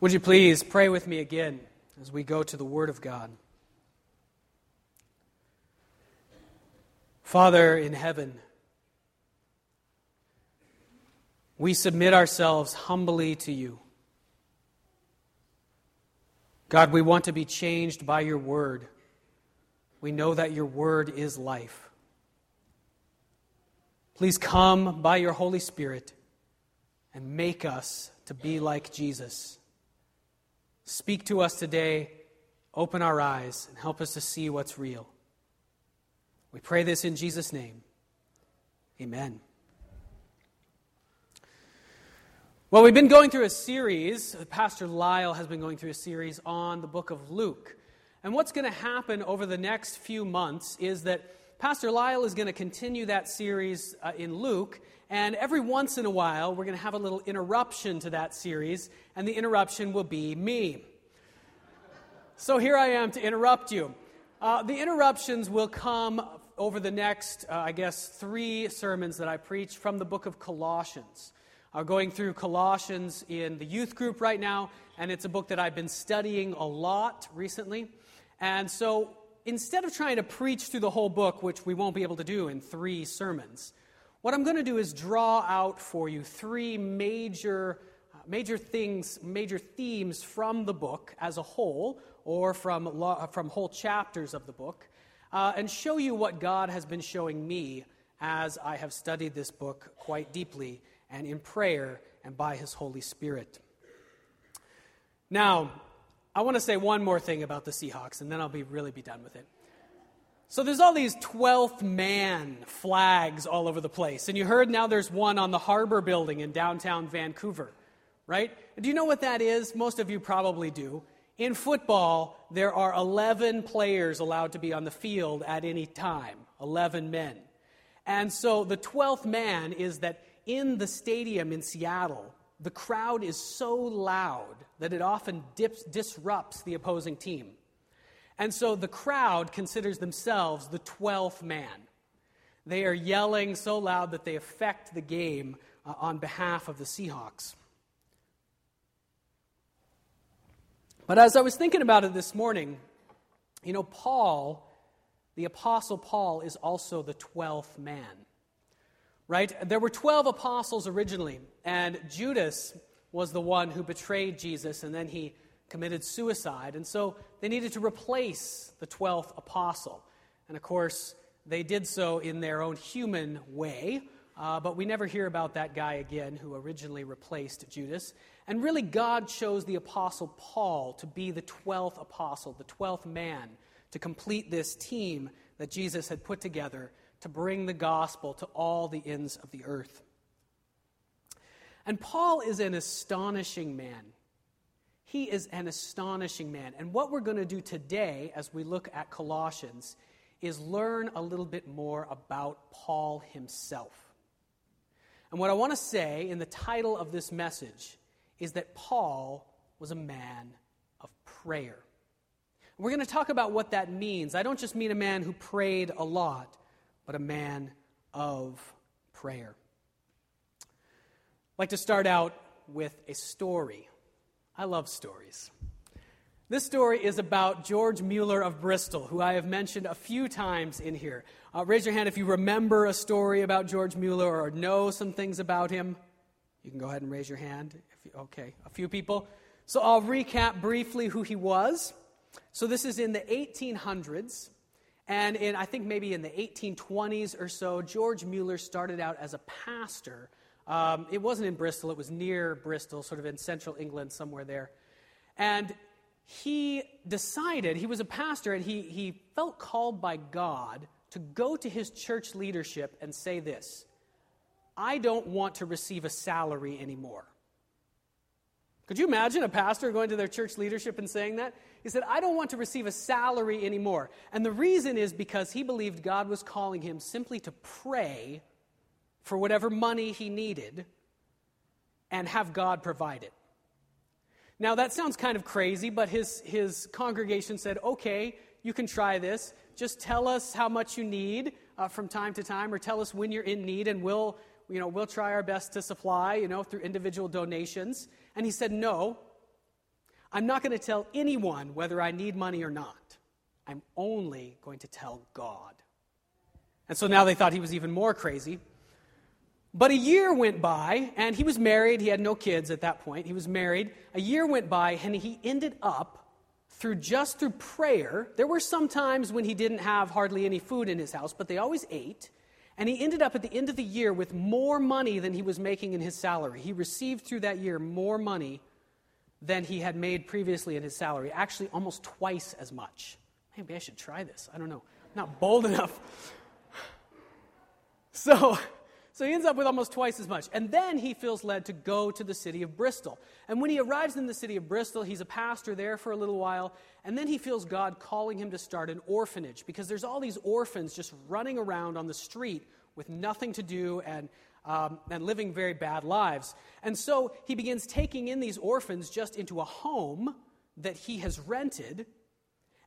Would you please pray with me again as we go to the Word of God? Father in heaven, we submit ourselves humbly to you. God, we want to be changed by your Word. We know that your Word is life. Please come by your Holy Spirit and make us to be like Jesus. Speak to us today, open our eyes, and help us to see what's real. We pray this in Jesus' name. Amen. Well, we've been going through a series, Pastor Lyle has been going through a series on the book of Luke. And what's going to happen over the next few months is that Pastor Lyle is going to continue that series uh, in Luke, and every once in a while, we're going to have a little interruption to that series, and the interruption will be me. So here I am to interrupt you. Uh, the interruptions will come over the next, uh, I guess, three sermons that I preach from the book of Colossians. I'm going through Colossians in the youth group right now, and it's a book that I've been studying a lot recently. And so instead of trying to preach through the whole book, which we won't be able to do in three sermons, what I'm going to do is draw out for you three major, uh, major things, major themes from the book as a whole, or from, lo- from whole chapters of the book, uh, and show you what God has been showing me as I have studied this book quite deeply and in prayer and by His Holy Spirit. Now, I want to say one more thing about the Seahawks, and then I'll be really be done with it. So there's all these 12th man flags all over the place. And you heard now there's one on the Harbor Building in downtown Vancouver, right? Do you know what that is? Most of you probably do. In football, there are 11 players allowed to be on the field at any time, 11 men. And so the 12th man is that in the stadium in Seattle, the crowd is so loud that it often dips, disrupts the opposing team. And so the crowd considers themselves the 12th man. They are yelling so loud that they affect the game uh, on behalf of the Seahawks. But as I was thinking about it this morning, you know, Paul, the Apostle Paul, is also the 12th man. Right? There were 12 apostles originally, and Judas was the one who betrayed Jesus, and then he committed suicide. And so they needed to replace the 12th apostle. And of course, they did so in their own human way. Uh, but we never hear about that guy again who originally replaced Judas. And really, God chose the apostle Paul to be the 12th apostle, the 12th man, to complete this team that Jesus had put together to bring the gospel to all the ends of the earth. And Paul is an astonishing man. He is an astonishing man. And what we're going to do today as we look at Colossians is learn a little bit more about Paul himself. And what I want to say in the title of this message is that Paul was a man of prayer. We're going to talk about what that means. I don't just mean a man who prayed a lot, but a man of prayer. I'd like to start out with a story. I love stories. This story is about George Mueller of Bristol, who I have mentioned a few times in here. Uh, raise your hand if you remember a story about George Mueller or know some things about him. You can go ahead and raise your hand. You, okay, a few people. So I'll recap briefly who he was. So this is in the 1800s. And in, I think maybe in the 1820s or so, George Mueller started out as a pastor um, it wasn't in Bristol, it was near Bristol, sort of in central England, somewhere there. And he decided, he was a pastor, and he, he felt called by God to go to his church leadership and say this I don't want to receive a salary anymore. Could you imagine a pastor going to their church leadership and saying that? He said, I don't want to receive a salary anymore. And the reason is because he believed God was calling him simply to pray for whatever money he needed and have God provide it. Now, that sounds kind of crazy, but his, his congregation said, okay, you can try this. Just tell us how much you need uh, from time to time, or tell us when you're in need, and we'll, you know, we'll try our best to supply, you know, through individual donations. And he said, no, I'm not going to tell anyone whether I need money or not. I'm only going to tell God. And so now they thought he was even more crazy. But a year went by, and he was married. He had no kids at that point. He was married. A year went by, and he ended up through just through prayer. There were some times when he didn't have hardly any food in his house, but they always ate. And he ended up at the end of the year with more money than he was making in his salary. He received through that year more money than he had made previously in his salary, actually almost twice as much. Maybe I should try this. I don't know. Not bold enough. So, so he ends up with almost twice as much. And then he feels led to go to the city of Bristol. And when he arrives in the city of Bristol, he's a pastor there for a little while. And then he feels God calling him to start an orphanage because there's all these orphans just running around on the street with nothing to do and, um, and living very bad lives. And so he begins taking in these orphans just into a home that he has rented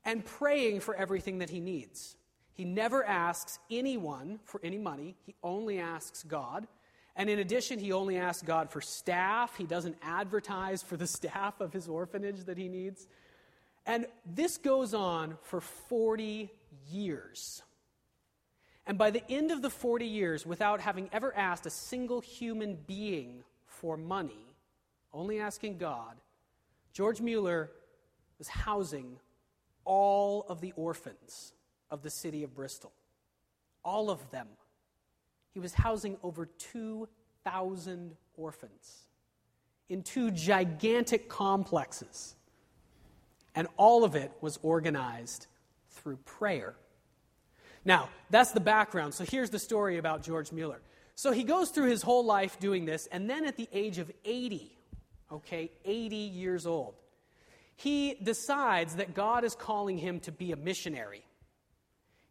and praying for everything that he needs. He never asks anyone for any money, he only asks God. And in addition, he only asks God for staff. He doesn't advertise for the staff of his orphanage that he needs. And this goes on for 40 years. And by the end of the 40 years, without having ever asked a single human being for money, only asking God, George Mueller was housing all of the orphans of the city of Bristol. All of them. He was housing over 2,000 orphans in two gigantic complexes. And all of it was organized through prayer. Now, that's the background. So here's the story about George Mueller. So he goes through his whole life doing this, and then at the age of 80, okay, 80 years old, he decides that God is calling him to be a missionary.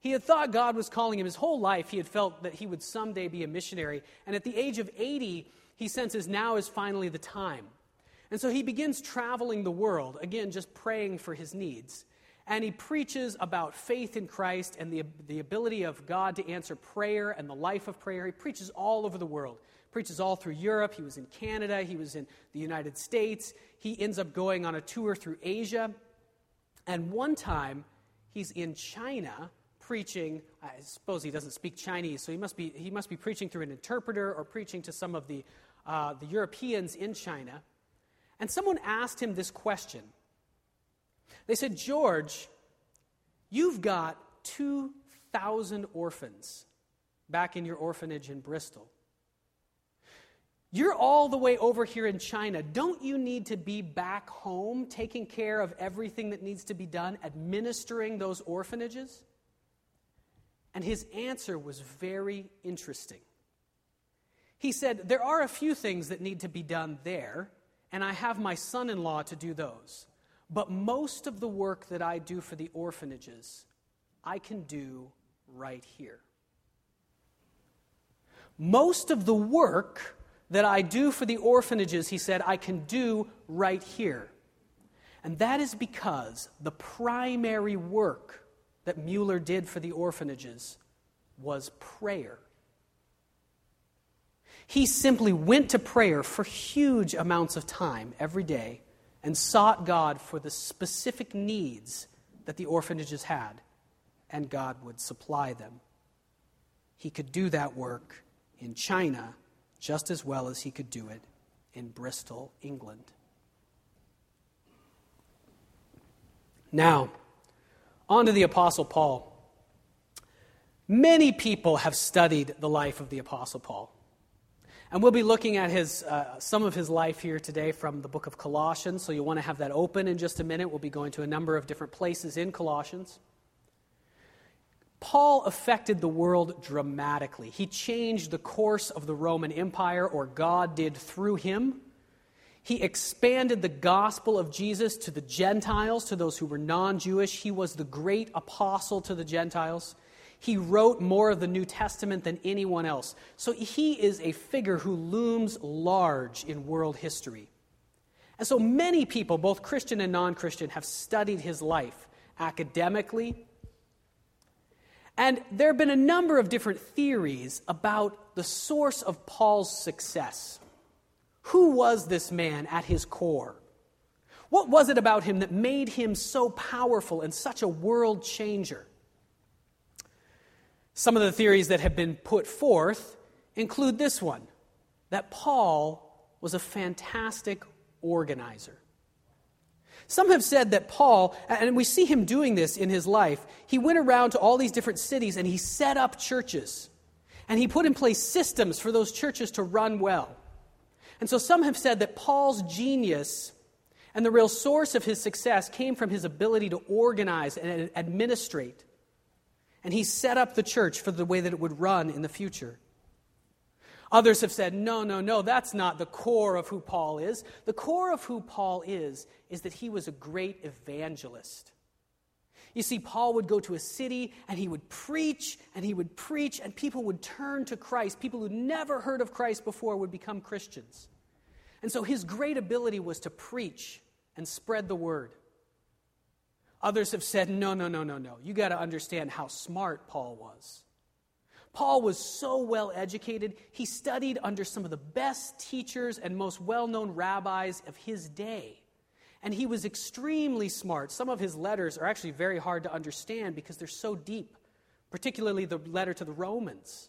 He had thought God was calling him his whole life. He had felt that he would someday be a missionary. And at the age of 80, he senses now is finally the time. And so he begins traveling the world, again, just praying for his needs. And he preaches about faith in Christ and the, the ability of God to answer prayer and the life of prayer. He preaches all over the world. Preaches all through Europe. He was in Canada. He was in the United States. He ends up going on a tour through Asia. And one time, he's in China preaching. I suppose he doesn't speak Chinese, so he must be, he must be preaching through an interpreter or preaching to some of the, uh, the Europeans in China. And someone asked him this question. They said, George, you've got 2,000 orphans back in your orphanage in Bristol. You're all the way over here in China. Don't you need to be back home taking care of everything that needs to be done, administering those orphanages? And his answer was very interesting. He said, There are a few things that need to be done there, and I have my son in law to do those. But most of the work that I do for the orphanages, I can do right here. Most of the work that I do for the orphanages, he said, I can do right here. And that is because the primary work that Mueller did for the orphanages was prayer. He simply went to prayer for huge amounts of time every day and sought God for the specific needs that the orphanages had, and God would supply them. He could do that work in China just as well as he could do it in Bristol, England. Now, on to the Apostle Paul. Many people have studied the life of the Apostle Paul. And we'll be looking at his, uh, some of his life here today from the book of Colossians, so you'll want to have that open in just a minute. We'll be going to a number of different places in Colossians. Paul affected the world dramatically. He changed the course of the Roman Empire, or God did through him. He expanded the gospel of Jesus to the Gentiles, to those who were non Jewish. He was the great apostle to the Gentiles. He wrote more of the New Testament than anyone else. So he is a figure who looms large in world history. And so many people, both Christian and non Christian, have studied his life academically. And there have been a number of different theories about the source of Paul's success. Who was this man at his core? What was it about him that made him so powerful and such a world changer? Some of the theories that have been put forth include this one that Paul was a fantastic organizer. Some have said that Paul, and we see him doing this in his life, he went around to all these different cities and he set up churches. And he put in place systems for those churches to run well. And so some have said that Paul's genius and the real source of his success came from his ability to organize and administrate. And he set up the church for the way that it would run in the future. Others have said, no, no, no, that's not the core of who Paul is. The core of who Paul is is that he was a great evangelist. You see, Paul would go to a city and he would preach and he would preach, and people would turn to Christ. People who never heard of Christ before would become Christians. And so his great ability was to preach and spread the word. Others have said, no, no, no, no, no. You got to understand how smart Paul was. Paul was so well educated, he studied under some of the best teachers and most well known rabbis of his day. And he was extremely smart. Some of his letters are actually very hard to understand because they're so deep, particularly the letter to the Romans.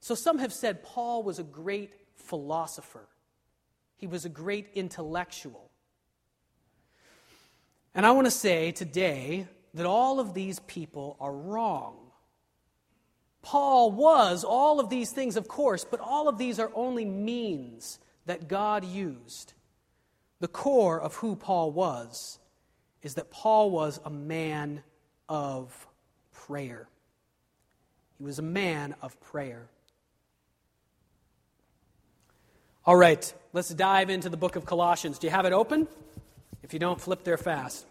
So some have said Paul was a great philosopher, he was a great intellectual. And I want to say today that all of these people are wrong. Paul was all of these things, of course, but all of these are only means that God used. The core of who Paul was is that Paul was a man of prayer. He was a man of prayer. All right, let's dive into the book of Colossians. Do you have it open? If you don't, flip there fast.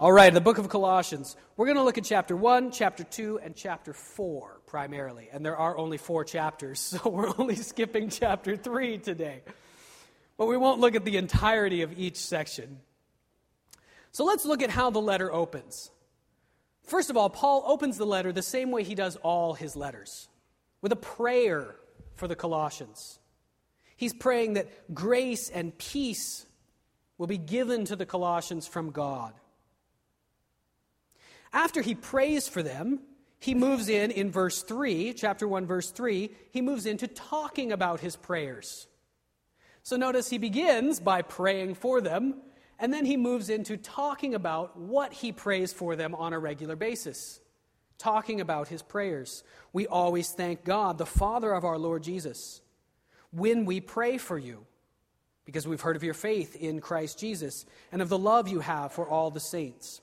All right, the book of Colossians. We're going to look at chapter 1, chapter 2, and chapter 4 primarily. And there are only four chapters, so we're only skipping chapter 3 today. But we won't look at the entirety of each section. So let's look at how the letter opens. First of all, Paul opens the letter the same way he does all his letters with a prayer for the Colossians. He's praying that grace and peace will be given to the Colossians from God. After he prays for them, he moves in in verse 3, chapter 1, verse 3, he moves into talking about his prayers. So notice he begins by praying for them, and then he moves into talking about what he prays for them on a regular basis, talking about his prayers. We always thank God, the Father of our Lord Jesus, when we pray for you, because we've heard of your faith in Christ Jesus and of the love you have for all the saints.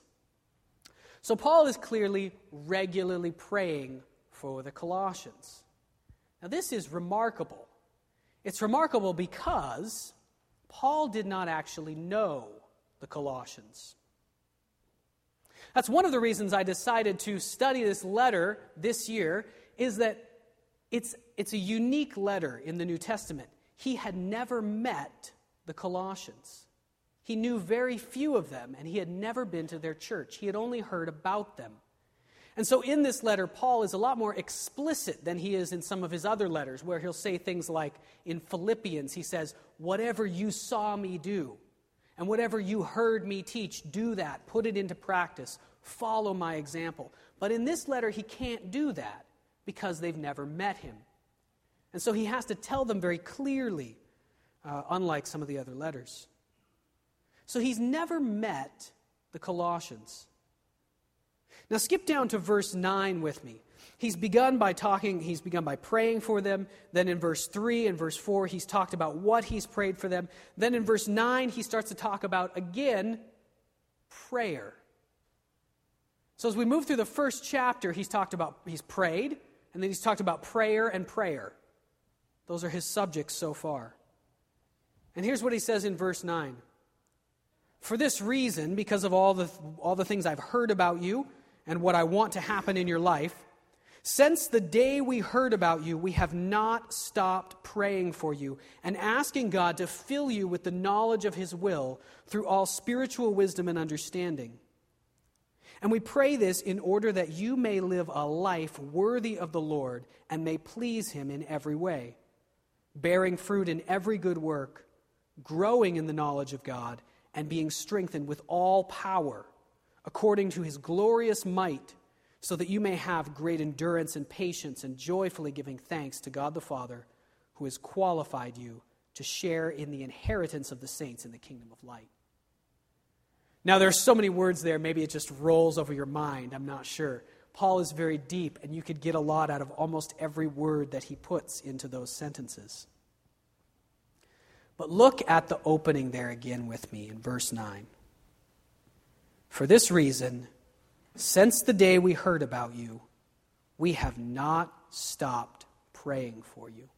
So Paul is clearly regularly praying for the Colossians. Now, this is remarkable. It's remarkable because Paul did not actually know the Colossians. That's one of the reasons I decided to study this letter this year is that it's, it's a unique letter in the New Testament. He had never met the Colossians. He knew very few of them, and he had never been to their church. He had only heard about them. And so, in this letter, Paul is a lot more explicit than he is in some of his other letters, where he'll say things like in Philippians, he says, Whatever you saw me do, and whatever you heard me teach, do that, put it into practice, follow my example. But in this letter, he can't do that because they've never met him. And so, he has to tell them very clearly, uh, unlike some of the other letters. So he's never met the Colossians. Now, skip down to verse 9 with me. He's begun by talking, he's begun by praying for them. Then in verse 3 and verse 4, he's talked about what he's prayed for them. Then in verse 9, he starts to talk about, again, prayer. So as we move through the first chapter, he's talked about, he's prayed, and then he's talked about prayer and prayer. Those are his subjects so far. And here's what he says in verse 9 for this reason, because of all the, all the things I've heard about you and what I want to happen in your life, since the day we heard about you, we have not stopped praying for you and asking God to fill you with the knowledge of His will through all spiritual wisdom and understanding. And we pray this in order that you may live a life worthy of the Lord and may please Him in every way, bearing fruit in every good work growing in the knowledge of God, and being strengthened with all power, according to his glorious might, so that you may have great endurance and patience, and joyfully giving thanks to God the Father, who has qualified you to share in the inheritance of the saints in the kingdom of light. Now, there are so many words there, maybe it just rolls over your mind. I'm not sure. Paul is very deep, and you could get a lot out of almost every word that he puts into those sentences. But look at the opening there again with me in verse 9. For this reason, since the day we heard about you, we have not stopped praying for you.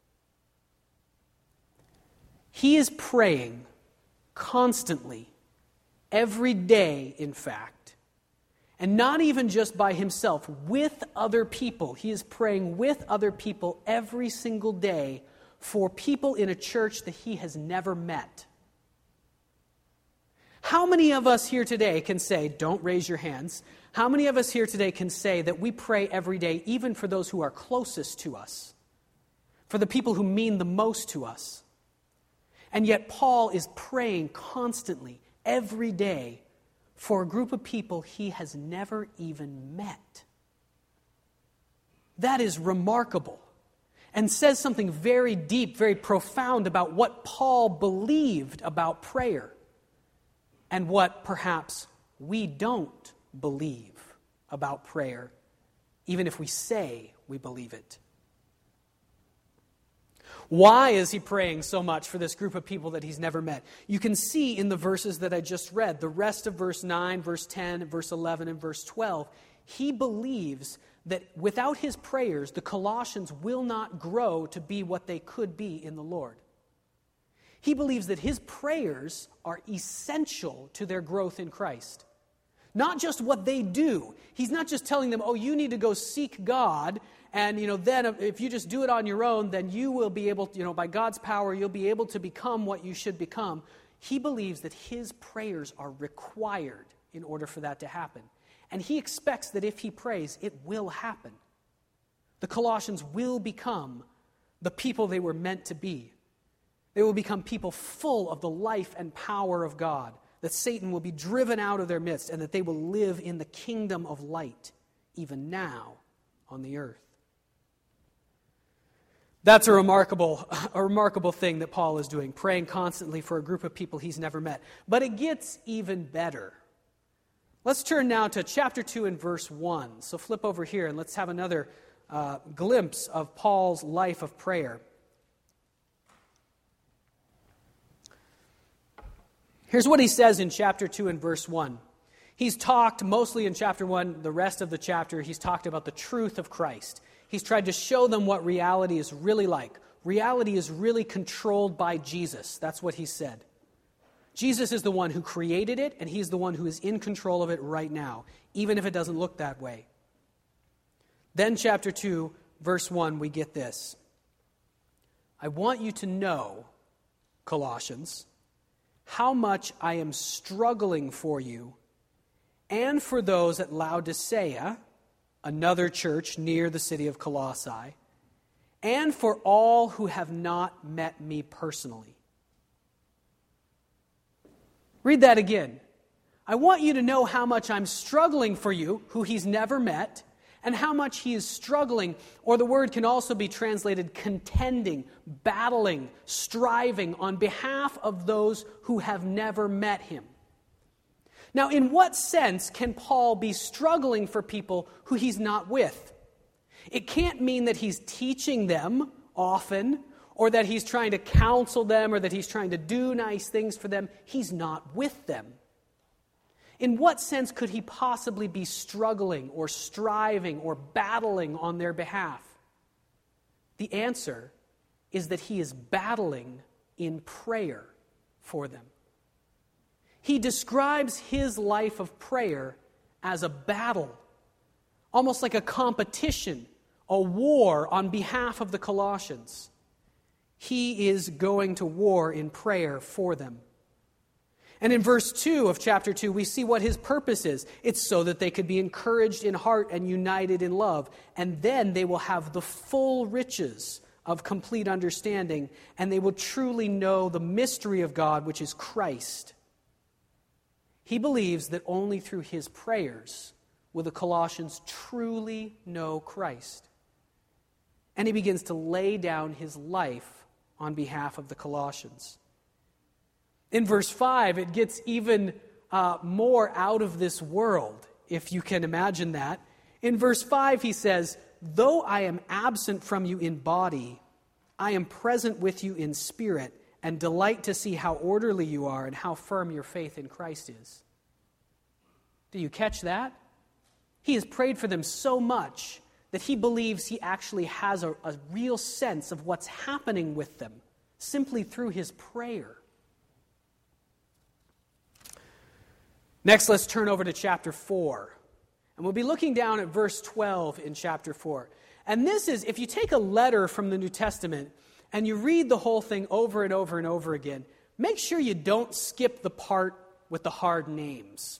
He is praying constantly, every day, in fact, and not even just by himself, with other people. He is praying with other people every single day for people in a church that he has never met. How many of us here today can say, don't raise your hands, how many of us here today can say that we pray every day, even for those who are closest to us, for the people who mean the most to us? And yet, Paul is praying constantly, every day, for a group of people he has never even met. That is remarkable and says something very deep, very profound about what Paul believed about prayer and what perhaps we don't believe about prayer, even if we say we believe it. Why is he praying so much for this group of people that he's never met? You can see in the verses that I just read, the rest of verse 9, verse 10, verse 11, and verse 12. He believes that without his prayers, the Colossians will not grow to be what they could be in the Lord. He believes that his prayers are essential to their growth in Christ. Not just what they do. He's not just telling them, oh, you need to go seek God, and you know, then if you just do it on your own, then you will be able, to, you know, by God's power, you'll be able to become what you should become. He believes that his prayers are required in order for that to happen. And he expects that if he prays, it will happen. The Colossians will become the people they were meant to be. They will become people full of the life and power of God, that Satan will be driven out of their midst, and that they will live in the kingdom of light, even now on the earth. That's a remarkable, a remarkable thing that Paul is doing, praying constantly for a group of people he's never met. But it gets even better. Let's turn now to chapter 2 and verse 1. So flip over here and let's have another uh, glimpse of Paul's life of prayer. Here's what he says in chapter 2 and verse 1. He's talked mostly in chapter 1, the rest of the chapter, he's talked about the truth of Christ. He's tried to show them what reality is really like. Reality is really controlled by Jesus. That's what he said. Jesus is the one who created it, and he's the one who is in control of it right now, even if it doesn't look that way. Then, chapter 2, verse 1, we get this I want you to know, Colossians, how much I am struggling for you and for those at Laodicea, another church near the city of Colossae, and for all who have not met me personally Read that again. I want you to know how much I'm struggling for you, who he's never met, and how much he is struggling, or the word can also be translated contending, battling, striving on behalf of those who have never met him. Now, in what sense can Paul be struggling for people who he's not with? It can't mean that he's teaching them often or that he's trying to counsel them or that he's trying to do nice things for them. He's not with them. In what sense could he possibly be struggling or striving or battling on their behalf? The answer is that he is battling in prayer for them. He describes his life of prayer as a battle, almost like a competition, a war on behalf of the Colossians. He is going to war in prayer for them. And in verse 2 of chapter 2, we see what his purpose is. It's so that they could be encouraged in heart and united in love. And then they will have the full riches of complete understanding, and they will truly know the mystery of God, which is Christ. He believes that only through his prayers will the Colossians truly know Christ. And he begins to lay down his life on behalf of the Colossians. In verse 5, it gets even uh, more out of this world, if you can imagine that. In verse 5, he says, Though I am absent from you in body, I am present with you in spirit and delight to see how orderly you are and how firm your faith in Christ is. Do you catch that? He has prayed for them so much that he believes he actually has a, a real sense of what's happening with them simply through his prayer. Next, let's turn over to chapter 4. And we'll be looking down at verse 12 in chapter 4. And this is, if you take a letter from the New Testament and you read the whole thing over and over and over again, make sure you don't skip the part with the hard names.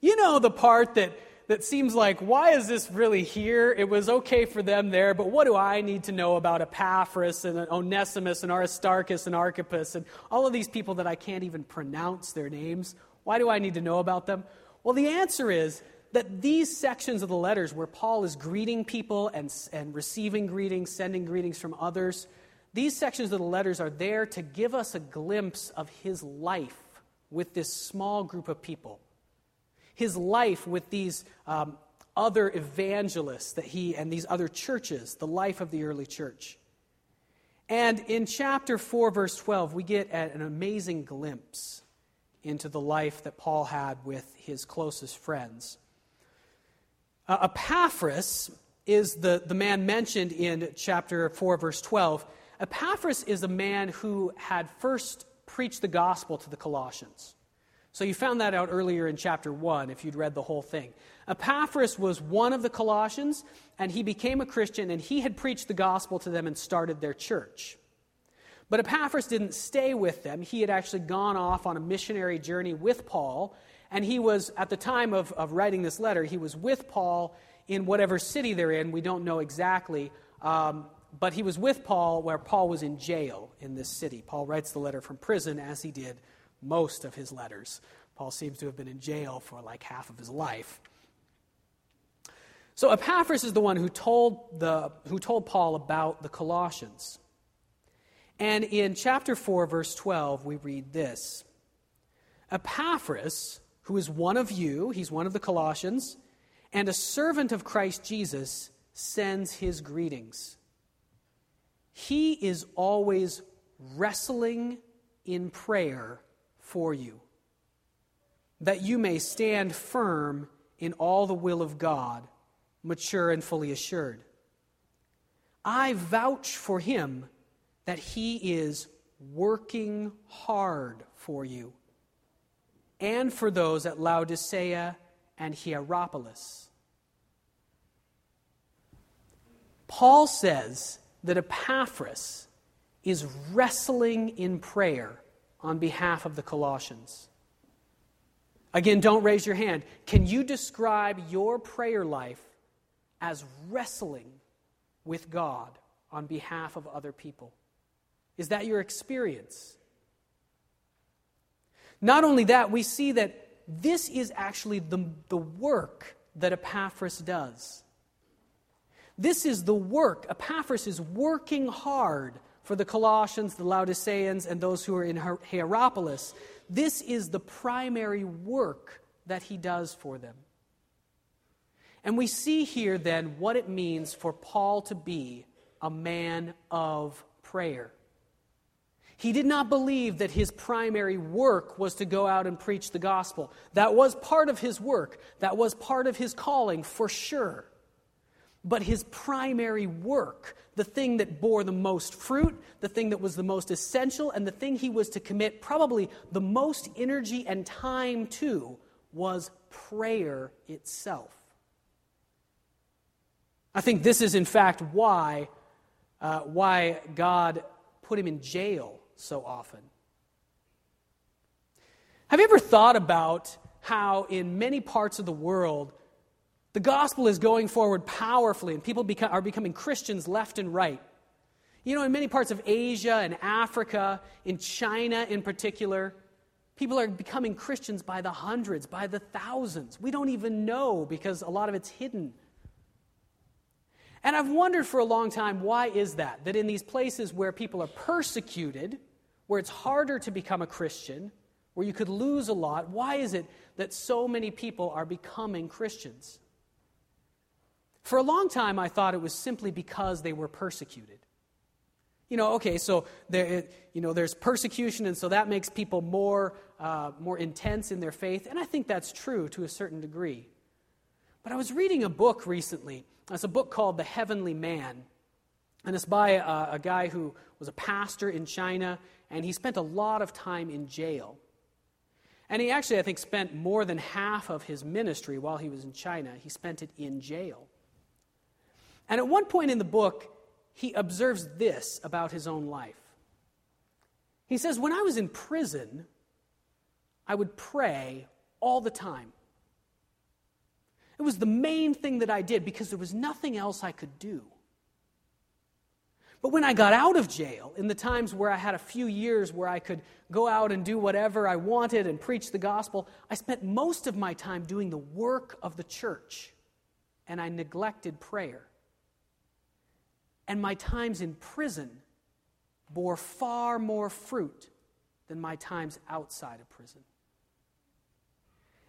You know, the part that, that seems like, why is this really here? It was okay for them there, but what do I need to know about Epaphras and Onesimus and Aristarchus and Archippus and all of these people that I can't even pronounce their names? Why do I need to know about them? Well, the answer is that these sections of the letters where Paul is greeting people and, and receiving greetings, sending greetings from others, these sections of the letters are there to give us a glimpse of his life with this small group of people. His life with these um, other evangelists that he and these other churches, the life of the early church. And in chapter 4, verse 12, we get an amazing glimpse into the life that Paul had with his closest friends. Uh, Epaphras is the, the man mentioned in chapter 4, verse 12. Epaphras is a man who had first preached the gospel to the Colossians. So you found that out earlier in chapter 1 if you'd read the whole thing. Epaphras was one of the Colossians, and he became a Christian, and he had preached the gospel to them and started their church. But Epaphras didn't stay with them. He had actually gone off on a missionary journey with Paul. And he was, at the time of, of writing this letter, he was with Paul in whatever city they're in. We don't know exactly. Um, but he was with Paul where Paul was in jail in this city. Paul writes the letter from prison, as he did most of his letters. Paul seems to have been in jail for like half of his life. So Epaphras is the one who told, the, who told Paul about the Colossians. And in chapter 4, verse 12, we read this Epaphras, who is one of you, he's one of the Colossians, and a servant of Christ Jesus, sends his greetings. He is always wrestling in prayer for you, that you may stand firm in all the will of God, mature and fully assured. I vouch for him that He is working hard for you and for those at Laodicea and Hierapolis. Paul says that Epaphras is wrestling in prayer on behalf of the Colossians. Again, don't raise your hand. Can you describe your prayer life as wrestling with God on behalf of other people? Is that your experience? Not only that, we see that this is actually the, the work that Epaphras does. This is the work. Epaphras is working hard for the Colossians, the Laodiceans, and those who are in Hierapolis. This is the primary work that he does for them. And we see here then what it means for Paul to be a man of prayer. He did not believe that his primary work was to go out and preach the gospel. That was part of his work, that was part of his calling for sure. But his primary work, the thing that bore the most fruit, the thing that was the most essential, and the thing he was to commit probably the most energy and time to, was prayer itself. I think this is, in fact, why, uh, why God put him in jail so often. Have you ever thought about how, in many parts of the world, the gospel is going forward powerfully and people are becoming Christians left and right? You know, in many parts of Asia and Africa, in China in particular, people are becoming Christians by the hundreds, by the thousands. We don't even know because a lot of it's hidden. And I've wondered for a long time why is that? That in these places where people are persecuted, where it's harder to become a Christian, where you could lose a lot, why is it that so many people are becoming Christians? For a long time, I thought it was simply because they were persecuted. You know, okay, so there, you know, there's persecution, and so that makes people more, uh, more intense in their faith, and I think that's true to a certain degree. But I was reading a book recently. It's a book called The Heavenly Man, and it's by a, a guy who was a pastor in China, and he spent a lot of time in jail. And he actually, I think, spent more than half of his ministry while he was in China. He spent it in jail. And at one point in the book, he observes this about his own life. He says, When I was in prison, I would pray all the time. It was the main thing that I did because there was nothing else I could do. But when I got out of jail, in the times where I had a few years where I could go out and do whatever I wanted and preach the gospel, I spent most of my time doing the work of the church, and I neglected prayer. And my times in prison bore far more fruit than my times outside of prison.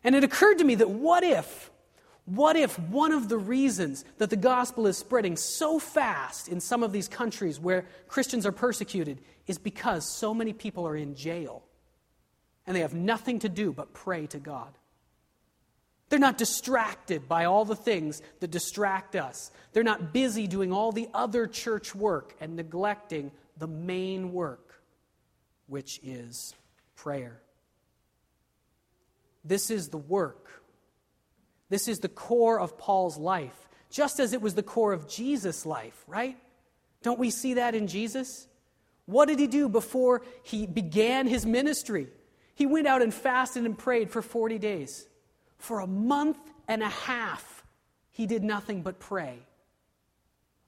And it occurred to me that what if what if one of the reasons that the gospel is spreading so fast in some of these countries where Christians are persecuted is because so many people are in jail and they have nothing to do but pray to God? They're not distracted by all the things that distract us. They're not busy doing all the other church work and neglecting the main work, which is prayer. This is the work this is the core of Paul's life, just as it was the core of Jesus' life, right? Don't we see that in Jesus? What did he do before he began his ministry? He went out and fasted and prayed for 40 days. For a month and a half, he did nothing but pray.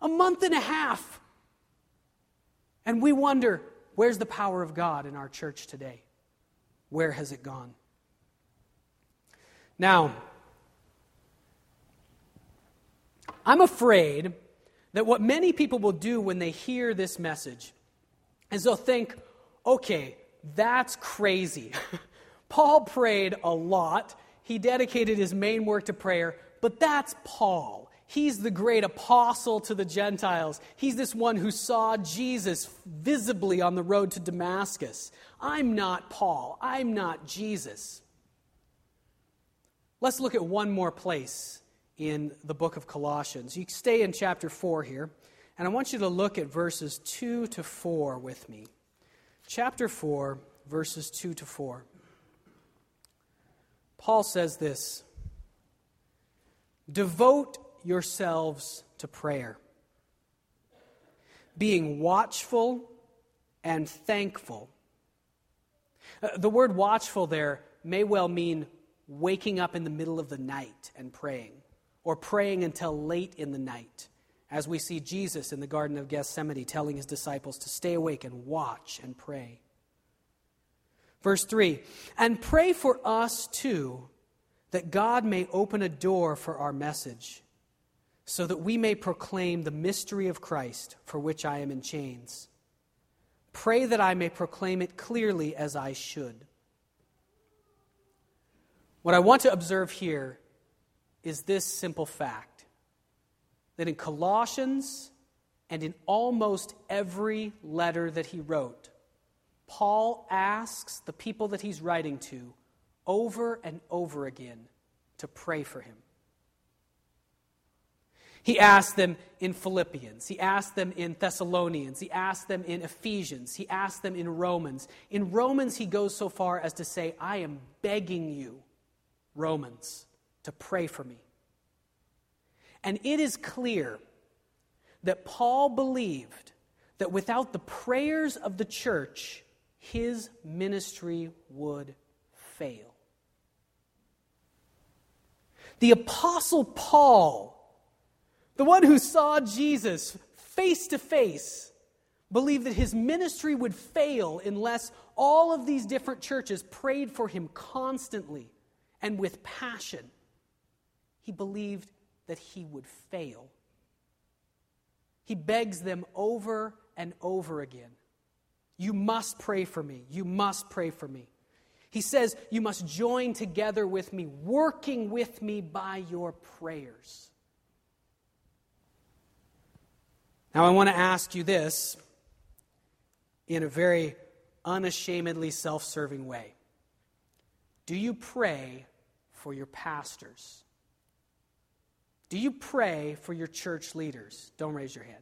A month and a half. And we wonder where's the power of God in our church today? Where has it gone? Now, I'm afraid that what many people will do when they hear this message is they'll think, okay, that's crazy. Paul prayed a lot. He dedicated his main work to prayer, but that's Paul. He's the great apostle to the Gentiles. He's this one who saw Jesus visibly on the road to Damascus. I'm not Paul. I'm not Jesus. Let's look at one more place in the book of Colossians. You stay in chapter 4 here, and I want you to look at verses 2 to 4 with me. Chapter 4, verses 2 to 4. Paul says this Devote yourselves to prayer, being watchful and thankful. Uh, the word watchful there may well mean waking up in the middle of the night and praying or praying until late in the night, as we see Jesus in the Garden of Gethsemane telling his disciples to stay awake and watch and pray. Verse 3 And pray for us too, that God may open a door for our message, so that we may proclaim the mystery of Christ, for which I am in chains. Pray that I may proclaim it clearly as I should. What I want to observe here is this simple fact that in Colossians and in almost every letter that he wrote, Paul asks the people that he's writing to over and over again to pray for him. He asked them in Philippians. He asked them in Thessalonians. He asked them in Ephesians. He asked them in Romans. In Romans, he goes so far as to say, I am begging you, Romans, to pray for me. And it is clear that Paul believed that without the prayers of the church, his ministry would fail. The Apostle Paul, the one who saw Jesus face to face, believed that his ministry would fail unless all of these different churches prayed for him constantly and with passion. He believed that he would fail. He begs them over and over again You must pray for me. You must pray for me. He says, You must join together with me, working with me by your prayers. Now, I want to ask you this in a very unashamedly self serving way Do you pray for your pastors? Do you pray for your church leaders? Don't raise your hand.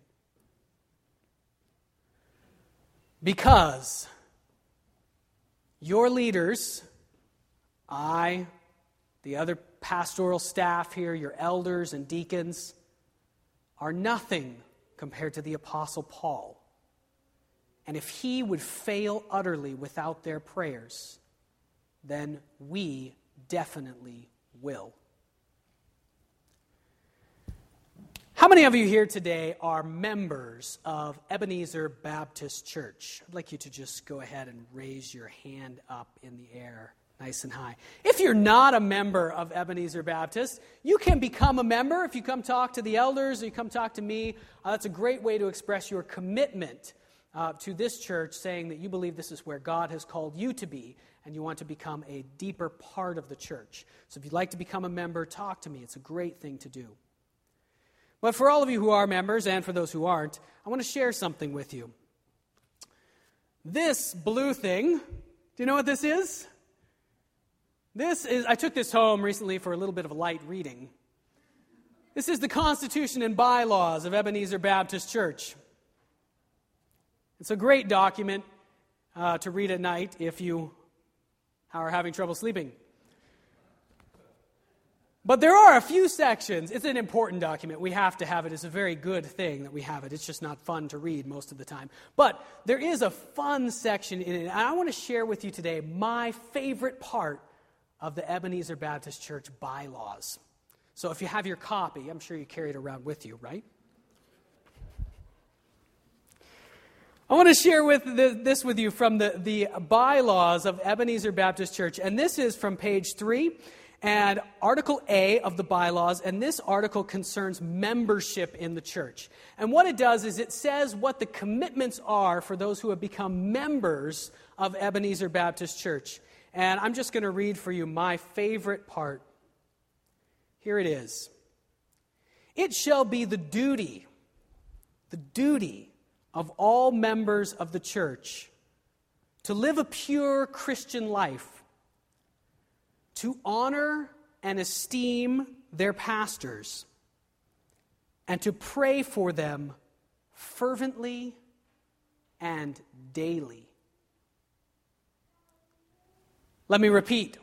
Because your leaders, I, the other pastoral staff here, your elders and deacons, are nothing compared to the Apostle Paul. And if he would fail utterly without their prayers, then we definitely will. How many of you here today are members of Ebenezer Baptist Church? I'd like you to just go ahead and raise your hand up in the air, nice and high. If you're not a member of Ebenezer Baptist, you can become a member if you come talk to the elders or you come talk to me. Uh, that's a great way to express your commitment uh, to this church, saying that you believe this is where God has called you to be and you want to become a deeper part of the church. So if you'd like to become a member, talk to me. It's a great thing to do. But for all of you who are members and for those who aren't, I want to share something with you. This blue thing, do you know what this is? This is, I took this home recently for a little bit of light reading. This is the Constitution and Bylaws of Ebenezer Baptist Church. It's a great document uh, to read at night if you are having trouble sleeping. But there are a few sections. It's an important document. We have to have it. It's a very good thing that we have it. It's just not fun to read most of the time. But there is a fun section in it. And I want to share with you today my favorite part of the Ebenezer Baptist Church bylaws. So if you have your copy, I'm sure you carry it around with you, right? I want to share with the, this with you from the, the bylaws of Ebenezer Baptist Church. And this is from page three and Article A of the bylaws, and this article concerns membership in the church. And what it does is it says what the commitments are for those who have become members of Ebenezer Baptist Church. And I'm just going to read for you my favorite part. Here it is It shall be the duty, the duty of all members of the church to live a pure Christian life to honor and esteem their pastors and to pray for them fervently and daily. Let me repeat.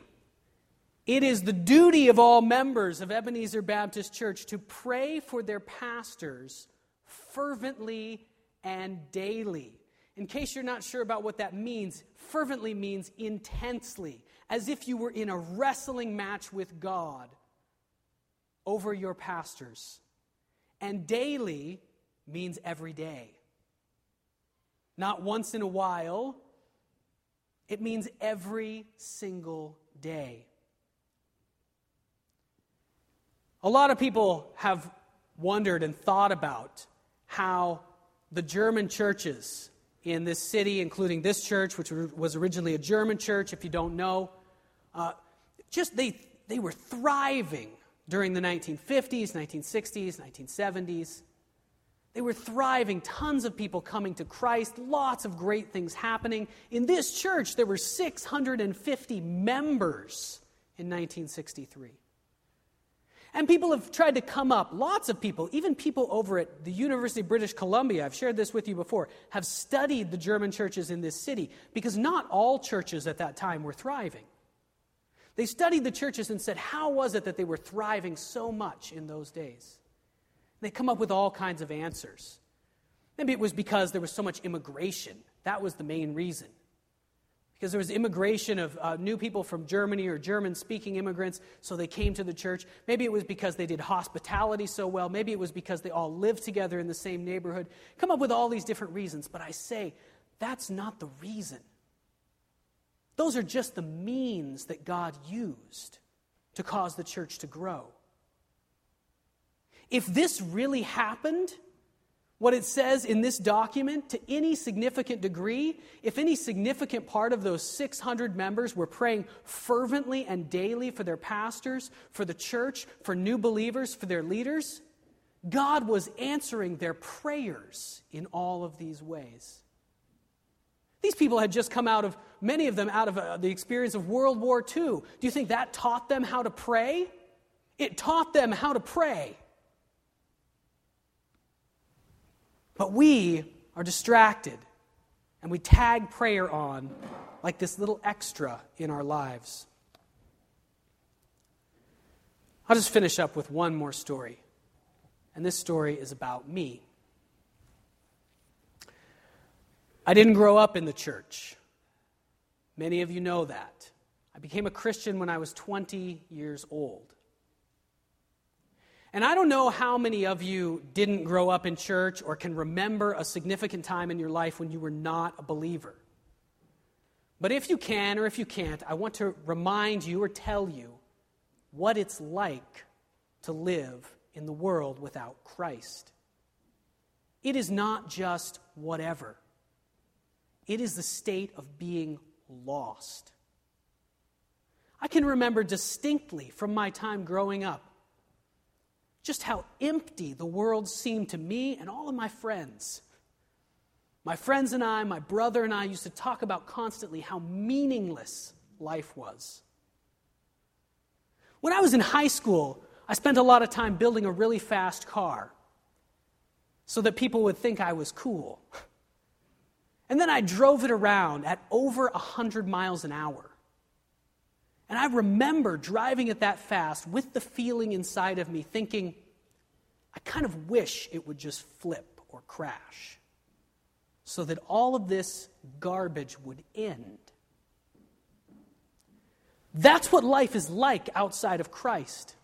It is the duty of all members of Ebenezer Baptist Church to pray for their pastors fervently and daily. In case you're not sure about what that means, fervently means intensely, as if you were in a wrestling match with God over your pastors. And daily means every day. Not once in a while, it means every single day. A lot of people have wondered and thought about how the German churches in this city, including this church, which was originally a German church, if you don't know. Uh, just they, they were thriving during the 1950s, 1960s, 1970s. They were thriving, tons of people coming to Christ, lots of great things happening. In this church, there were 650 members in 1963. And people have tried to come up, lots of people, even people over at the University of British Columbia, I've shared this with you before, have studied the German churches in this city because not all churches at that time were thriving. They studied the churches and said, how was it that they were thriving so much in those days? They come up with all kinds of answers. Maybe it was because there was so much immigration. That was the main reason. because there was immigration of uh, new people from Germany or German speaking immigrants, so they came to the church. Maybe it was because they did hospitality so well. Maybe it was because they all lived together in the same neighborhood. Come up with all these different reasons, but I say that's not the reason. Those are just the means that God used to cause the church to grow. If this really happened, what it says in this document, to any significant degree, if any significant part of those 600 members were praying fervently and daily for their pastors, for the church, for new believers, for their leaders, God was answering their prayers in all of these ways. These people had just come out of, many of them, out of uh, the experience of World War II. Do you think that taught them how to pray? It taught them how to pray. But we are distracted and we tag prayer on like this little extra in our lives. I'll just finish up with one more story. And this story is about me. I didn't grow up in the church. Many of you know that. I became a Christian when I was 20 years old. And I don't know how many of you didn't grow up in church or can remember a significant time in your life when you were not a believer. But if you can or if you can't, I want to remind you or tell you what it's like to live in the world without Christ. It is not just whatever, it is the state of being lost. I can remember distinctly from my time growing up just how empty the world seemed to me and all of my friends. My friends and I, my brother and I used to talk about constantly how meaningless life was. When I was in high school, I spent a lot of time building a really fast car so that people would think I was cool. And then I drove it around at over 100 miles an hour. And I remember driving it that fast with the feeling inside of me thinking, I kind of wish it would just flip or crash so that all of this garbage would end. That's what life is like outside of Christ.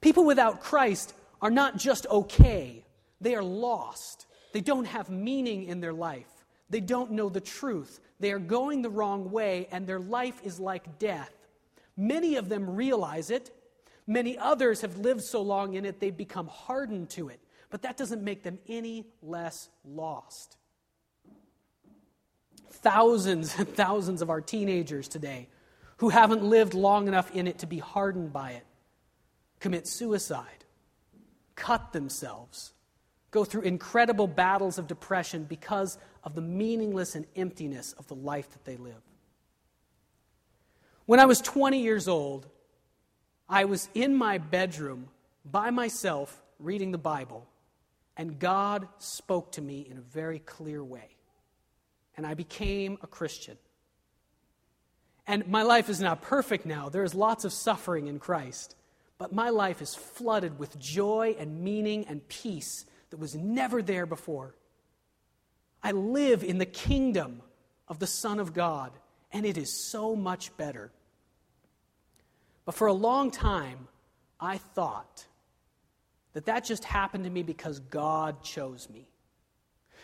People without Christ are not just okay, they are lost. They don't have meaning in their life. They don't know the truth. They are going the wrong way, and their life is like death. Many of them realize it. Many others have lived so long in it, they've become hardened to it. But that doesn't make them any less lost. Thousands and thousands of our teenagers today who haven't lived long enough in it to be hardened by it commit suicide, cut themselves, go through incredible battles of depression because of the meaningless and emptiness of the life that they live. When I was 20 years old, I was in my bedroom by myself reading the Bible, and God spoke to me in a very clear way. And I became a Christian. And my life is not perfect now. There is lots of suffering in Christ. But my life is flooded with joy and meaning and peace that was never there before. I live in the kingdom of the Son of God, and it is so much better. But for a long time, I thought that that just happened to me because God chose me.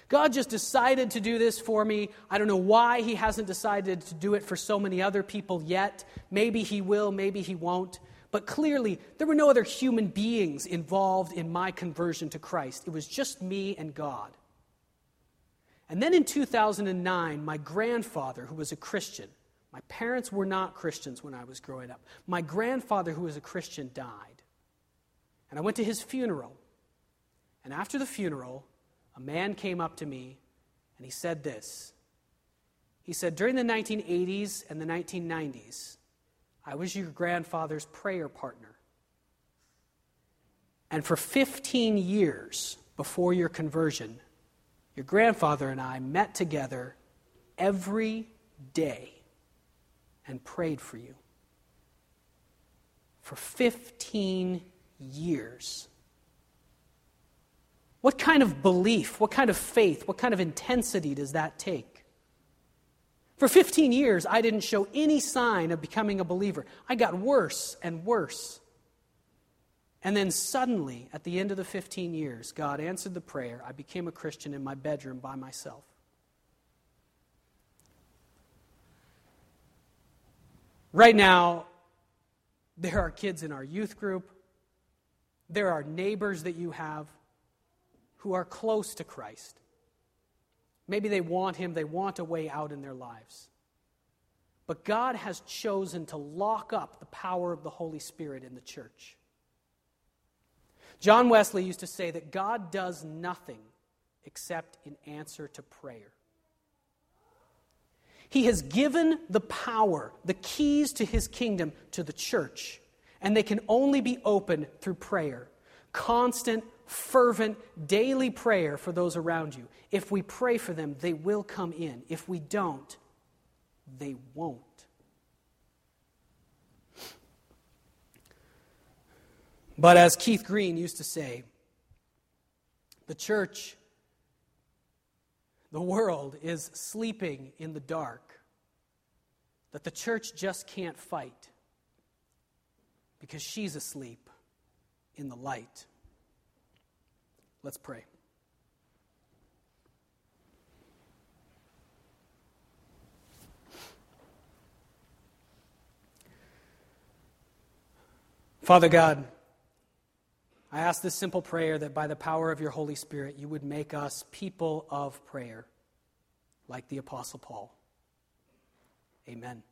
God just decided to do this for me. I don't know why He hasn't decided to do it for so many other people yet. Maybe He will, maybe He won't. But clearly, there were no other human beings involved in my conversion to Christ. It was just me and God. And then in 2009, my grandfather, who was a Christian, my parents were not Christians when I was growing up. My grandfather, who was a Christian, died. And I went to his funeral. And after the funeral, a man came up to me and he said this. He said, During the 1980s and the 1990s, I was your grandfather's prayer partner. And for 15 years before your conversion, your grandfather and I met together every day and prayed for you. For 15 years. What kind of belief, what kind of faith, what kind of intensity does that take? For 15 years, I didn't show any sign of becoming a believer. I got worse and worse. And then suddenly, at the end of the 15 years, God answered the prayer. I became a Christian in my bedroom by myself. Right now, there are kids in our youth group, there are neighbors that you have who are close to Christ. Maybe they want Him, they want a way out in their lives. But God has chosen to lock up the power of the Holy Spirit in the church. John Wesley used to say that God does nothing except in answer to prayer. He has given the power, the keys to his kingdom to the church, and they can only be opened through prayer. Constant, fervent, daily prayer for those around you. If we pray for them, they will come in. If we don't, they won't. But as Keith Green used to say, the church, the world is sleeping in the dark, that the church just can't fight because she's asleep in the light. Let's pray. Father God, I ask this simple prayer that by the power of your Holy Spirit, you would make us people of prayer, like the Apostle Paul. Amen.